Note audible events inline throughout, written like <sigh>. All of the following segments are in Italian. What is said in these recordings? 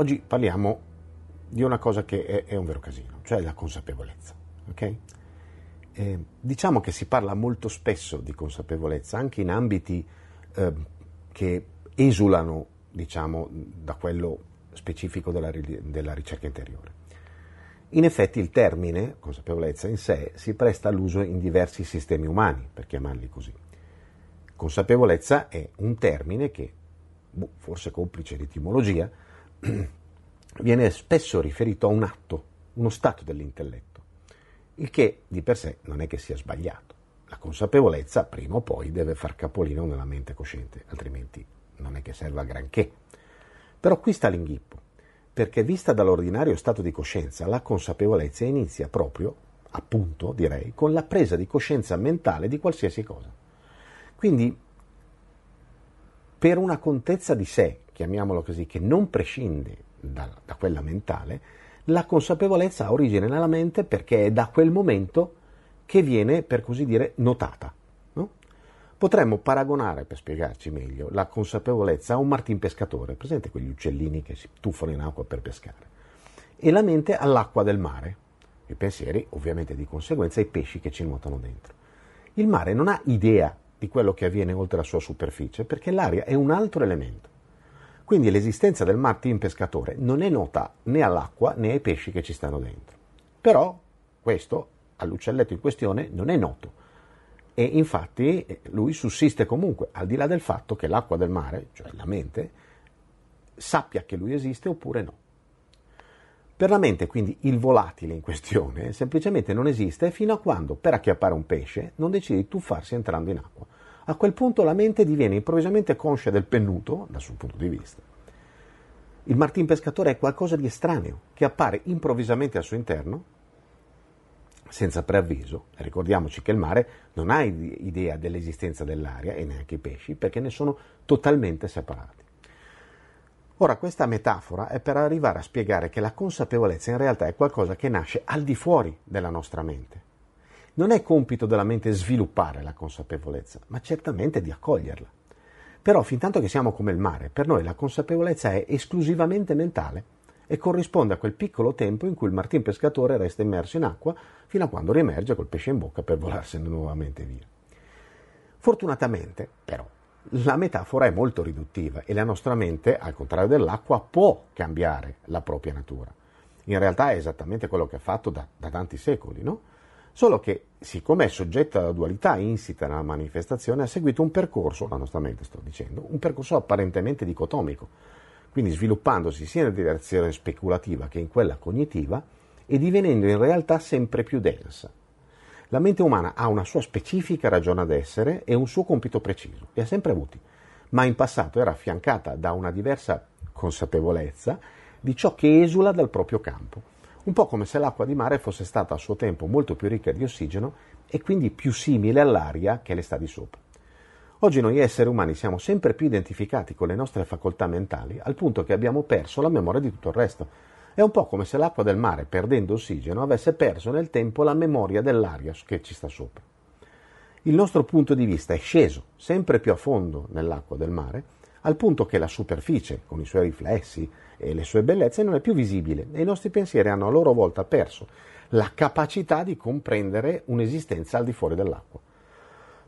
Oggi parliamo di una cosa che è, è un vero casino, cioè la consapevolezza. Okay? Eh, diciamo che si parla molto spesso di consapevolezza, anche in ambiti eh, che esulano diciamo, da quello specifico della, della ricerca interiore. In effetti il termine consapevolezza in sé si presta all'uso in diversi sistemi umani, per chiamarli così. Consapevolezza è un termine che, boh, forse complice di etimologia, <clears throat> viene spesso riferito a un atto, uno stato dell'intelletto, il che di per sé non è che sia sbagliato. La consapevolezza prima o poi deve far capolino nella mente cosciente, altrimenti non è che serva granché. Però qui sta l'inghippo perché vista dall'ordinario stato di coscienza, la consapevolezza inizia proprio, appunto direi, con la presa di coscienza mentale di qualsiasi cosa. Quindi, per una contezza di sé, chiamiamolo così, che non prescinde da, da quella mentale, la consapevolezza ha origine nella mente perché è da quel momento che viene, per così dire, notata. Potremmo paragonare, per spiegarci meglio, la consapevolezza a un martin pescatore, presente quegli uccellini che si tuffano in acqua per pescare, e la mente all'acqua del mare, i pensieri ovviamente di conseguenza ai pesci che ci nuotano dentro. Il mare non ha idea di quello che avviene oltre la sua superficie perché l'aria è un altro elemento. Quindi l'esistenza del martin pescatore non è nota né all'acqua né ai pesci che ci stanno dentro. Però questo all'uccelletto in questione non è noto e infatti eh, lui sussiste comunque, al di là del fatto che l'acqua del mare, cioè la mente, sappia che lui esiste oppure no. Per la mente, quindi, il volatile in questione semplicemente non esiste fino a quando, per acchiappare un pesce, non decide di tuffarsi entrando in acqua. A quel punto la mente diviene improvvisamente conscia del pennuto, dal suo punto di vista. Il martin pescatore è qualcosa di estraneo, che appare improvvisamente al suo interno, senza preavviso. Ricordiamoci che il mare non ha idea dell'esistenza dell'aria e neanche i pesci perché ne sono totalmente separati. Ora, questa metafora è per arrivare a spiegare che la consapevolezza in realtà è qualcosa che nasce al di fuori della nostra mente. Non è compito della mente sviluppare la consapevolezza, ma certamente di accoglierla. Però, fin tanto che siamo come il mare, per noi la consapevolezza è esclusivamente mentale e corrisponde a quel piccolo tempo in cui il martin pescatore resta immerso in acqua fino a quando riemerge col pesce in bocca per volarsene nuovamente via. Fortunatamente, però, la metafora è molto riduttiva e la nostra mente, al contrario dell'acqua, può cambiare la propria natura. In realtà è esattamente quello che ha fatto da, da tanti secoli, no? Solo che, siccome è soggetta alla dualità insita nella manifestazione, ha seguito un percorso, la nostra mente sto dicendo, un percorso apparentemente dicotomico, quindi sviluppandosi sia nella direzione speculativa che in quella cognitiva e divenendo in realtà sempre più densa. La mente umana ha una sua specifica ragione d'essere e un suo compito preciso, li ha sempre avuti, ma in passato era affiancata da una diversa consapevolezza di ciò che esula dal proprio campo, un po' come se l'acqua di mare fosse stata a suo tempo molto più ricca di ossigeno e quindi più simile all'aria che le sta di sopra. Oggi noi esseri umani siamo sempre più identificati con le nostre facoltà mentali al punto che abbiamo perso la memoria di tutto il resto. È un po' come se l'acqua del mare, perdendo ossigeno, avesse perso nel tempo la memoria dell'aria che ci sta sopra. Il nostro punto di vista è sceso sempre più a fondo nell'acqua del mare, al punto che la superficie, con i suoi riflessi e le sue bellezze, non è più visibile e i nostri pensieri hanno a loro volta perso la capacità di comprendere un'esistenza al di fuori dell'acqua.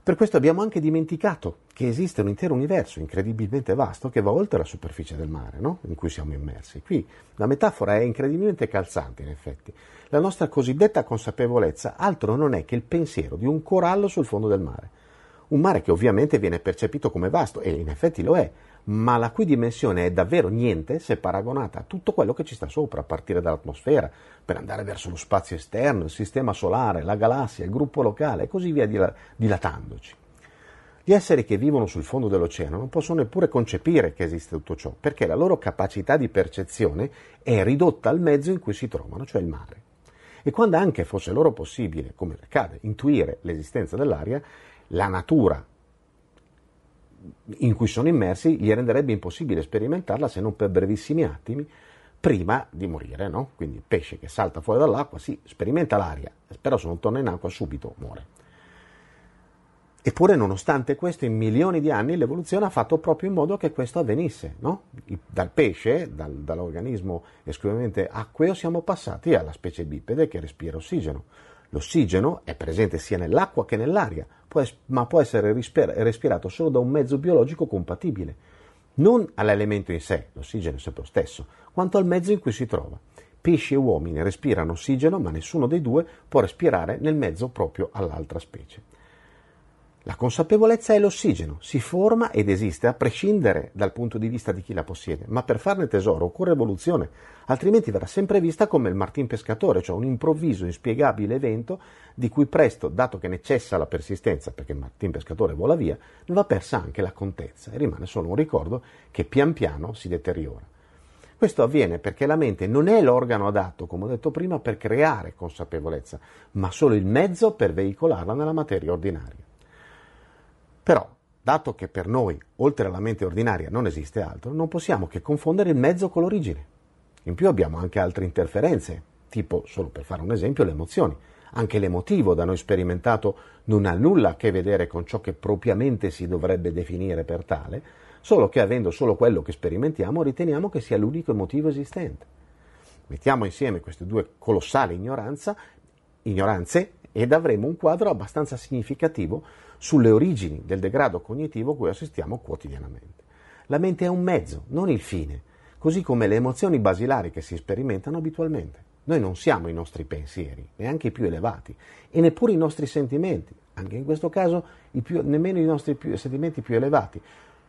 Per questo abbiamo anche dimenticato che esiste un intero universo incredibilmente vasto che va oltre la superficie del mare, no? in cui siamo immersi. Qui la metafora è incredibilmente calzante, in effetti. La nostra cosiddetta consapevolezza altro non è che il pensiero di un corallo sul fondo del mare. Un mare che ovviamente viene percepito come vasto, e in effetti lo è, ma la cui dimensione è davvero niente se paragonata a tutto quello che ci sta sopra, a partire dall'atmosfera, per andare verso lo spazio esterno, il sistema solare, la galassia, il gruppo locale e così via dilatandoci. Gli esseri che vivono sul fondo dell'oceano non possono neppure concepire che esiste tutto ciò, perché la loro capacità di percezione è ridotta al mezzo in cui si trovano, cioè il mare. E quando anche fosse loro possibile, come accade, intuire l'esistenza dell'aria, la natura in cui sono immersi gli renderebbe impossibile sperimentarla se non per brevissimi attimi prima di morire, no? Quindi il pesce che salta fuori dall'acqua, sì, sperimenta l'aria, però se non torna in acqua subito muore. Eppure, nonostante questo, in milioni di anni l'evoluzione ha fatto proprio in modo che questo avvenisse. No? Dal pesce, dal, dall'organismo esclusivamente acqueo, siamo passati alla specie bipede che respira ossigeno. L'ossigeno è presente sia nell'acqua che nell'aria, ma può essere respirato solo da un mezzo biologico compatibile. Non all'elemento in sé, l'ossigeno è sempre lo stesso, quanto al mezzo in cui si trova. Pesci e uomini respirano ossigeno, ma nessuno dei due può respirare nel mezzo proprio all'altra specie. La consapevolezza è l'ossigeno, si forma ed esiste a prescindere dal punto di vista di chi la possiede, ma per farne tesoro occorre evoluzione, altrimenti verrà sempre vista come il Martin pescatore, cioè un improvviso, inspiegabile evento di cui presto, dato che ne cessa la persistenza, perché il Martin pescatore vola via, ne va persa anche la contezza e rimane solo un ricordo che pian piano si deteriora. Questo avviene perché la mente non è l'organo adatto, come ho detto prima, per creare consapevolezza, ma solo il mezzo per veicolarla nella materia ordinaria. Però, dato che per noi, oltre alla mente ordinaria, non esiste altro, non possiamo che confondere il mezzo con l'origine. In più abbiamo anche altre interferenze, tipo, solo per fare un esempio, le emozioni. Anche l'emotivo da noi sperimentato non ha nulla a che vedere con ciò che propriamente si dovrebbe definire per tale, solo che avendo solo quello che sperimentiamo riteniamo che sia l'unico emotivo esistente. Mettiamo insieme queste due colossali ignoranze ed avremo un quadro abbastanza significativo sulle origini del degrado cognitivo a cui assistiamo quotidianamente. La mente è un mezzo, non il fine, così come le emozioni basilari che si sperimentano abitualmente. Noi non siamo i nostri pensieri, neanche i più elevati, e neppure i nostri sentimenti, anche in questo caso più, nemmeno i nostri più, sentimenti più elevati.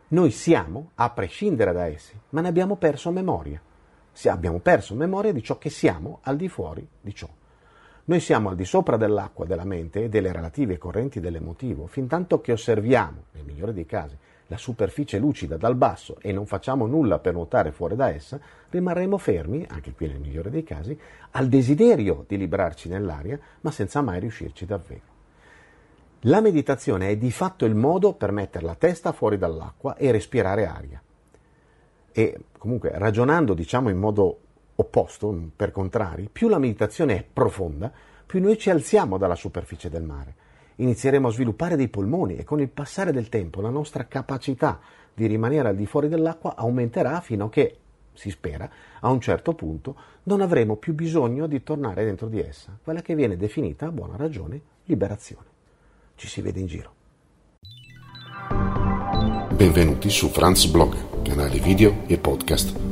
Noi siamo, a prescindere da essi, ma ne abbiamo perso memoria. Se abbiamo perso memoria di ciò che siamo al di fuori di ciò. Noi siamo al di sopra dell'acqua della mente e delle relative correnti dell'emotivo, fin tanto che osserviamo, nel migliore dei casi, la superficie lucida dal basso e non facciamo nulla per nuotare fuori da essa, rimarremo fermi, anche qui nel migliore dei casi, al desiderio di librarci nell'aria, ma senza mai riuscirci davvero. La meditazione è di fatto il modo per mettere la testa fuori dall'acqua e respirare aria. E comunque ragionando, diciamo, in modo opposto, per contrari, più la meditazione è profonda, più noi ci alziamo dalla superficie del mare. Inizieremo a sviluppare dei polmoni e con il passare del tempo la nostra capacità di rimanere al di fuori dell'acqua aumenterà fino a che, si spera, a un certo punto non avremo più bisogno di tornare dentro di essa, quella che viene definita, a buona ragione, liberazione. Ci si vede in giro. Benvenuti su Franz Blog, canale video e podcast.